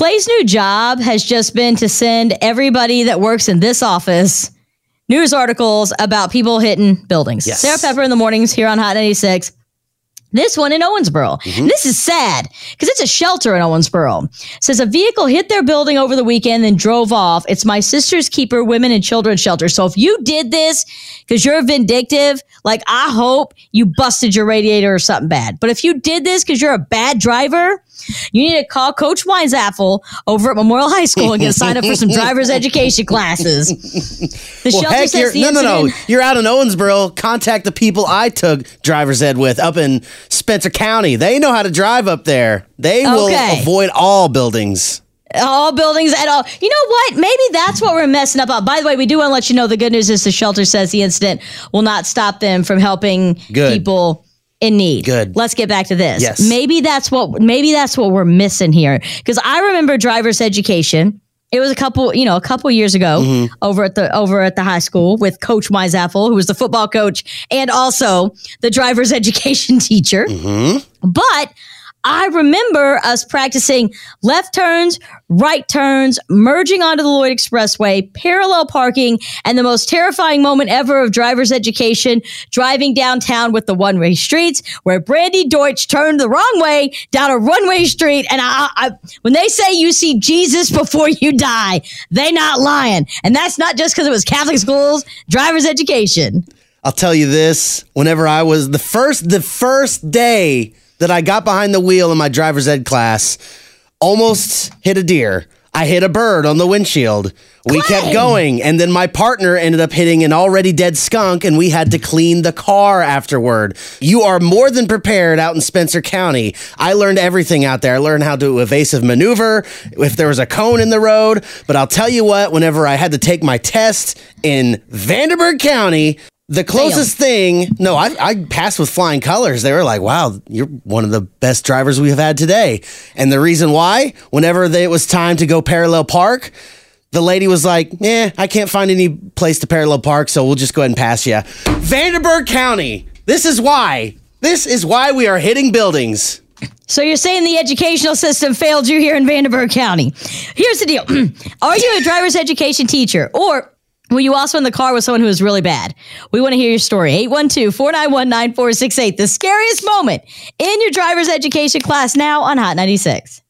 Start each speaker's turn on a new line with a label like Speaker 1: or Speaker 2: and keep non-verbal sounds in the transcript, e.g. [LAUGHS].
Speaker 1: Clay's new job has just been to send everybody that works in this office news articles about people hitting buildings.
Speaker 2: Yes.
Speaker 1: Sarah Pepper in the mornings here on Hot 96. This one in Owensboro.
Speaker 2: Mm-hmm.
Speaker 1: This is sad because it's a shelter in Owensboro. Says a vehicle hit their building over the weekend and drove off. It's my sister's keeper women and children shelter. So if you did this because you're vindictive, like I hope you busted your radiator or something bad. But if you did this because you're a bad driver, you need to call Coach Weinzapfel over at Memorial High School and get signed up for some driver's [LAUGHS] education classes. The
Speaker 2: Well,
Speaker 1: shelter says
Speaker 2: you're,
Speaker 1: the
Speaker 2: no, no, no. You're out in Owensboro. Contact the people I took driver's ed with up in Spencer County. They know how to drive up there. They will
Speaker 1: Okay.
Speaker 2: avoid all buildings.
Speaker 1: all buildings at all. You know what? Maybe that's what we're messing up on. By the way, we do want to let you know the good news is the shelter says the incident will not stop them from helping
Speaker 2: Good.
Speaker 1: people in need.
Speaker 2: Good.
Speaker 1: Let's get back to this.
Speaker 2: Yes.
Speaker 1: Maybe that's what maybe that's what we're missing here. Because I remember driver's education. It was a couple, you know, a couple years ago
Speaker 2: Mm-hmm.
Speaker 1: over at the over at the high school with Coach Meisaffel, who was the football coach and also the driver's [LAUGHS] education teacher. But I remember us practicing left turns, right turns, merging onto the Lloyd Expressway, parallel parking, and the most terrifying moment ever of driver's education, driving downtown with the one way streets where Brandy Deutsch turned the wrong way down a one way street. And I, I, when they say you see Jesus before you die, they not lying. And that's not just because it was Catholic schools, driver's education.
Speaker 2: I'll tell you this: whenever I was the first, the first day that I got behind the wheel in my driver's ed class, almost hit a deer. I hit a bird on the windshield. We kept going, and then my partner ended up hitting an already dead skunk, and we had to clean the car afterward. You are more than prepared out in Spencer County. I learned everything out there. I learned how to evasive maneuver if there was a cone in the road. But I'll tell you what, whenever I had to take my test in Vanderburgh County, the closest thing, no, I, I passed with flying colors. They were like, wow, you're one of the best drivers we have had today. And the reason why, whenever they, it was time to go parallel park, the lady was like, eh, I can't find any place to parallel park, so we'll just go ahead and pass you. Vanderburgh County, this is why. This is why we are hitting buildings.
Speaker 1: So you're saying the educational system failed you here in Vanderburgh County. Here's the deal. [CLEARS THROAT] Are you a driver's education teacher or were you also in the car with someone who was really bad? We want to hear your story. 812-491-9468. The scariest moment in your driver's education class now on Hot 96.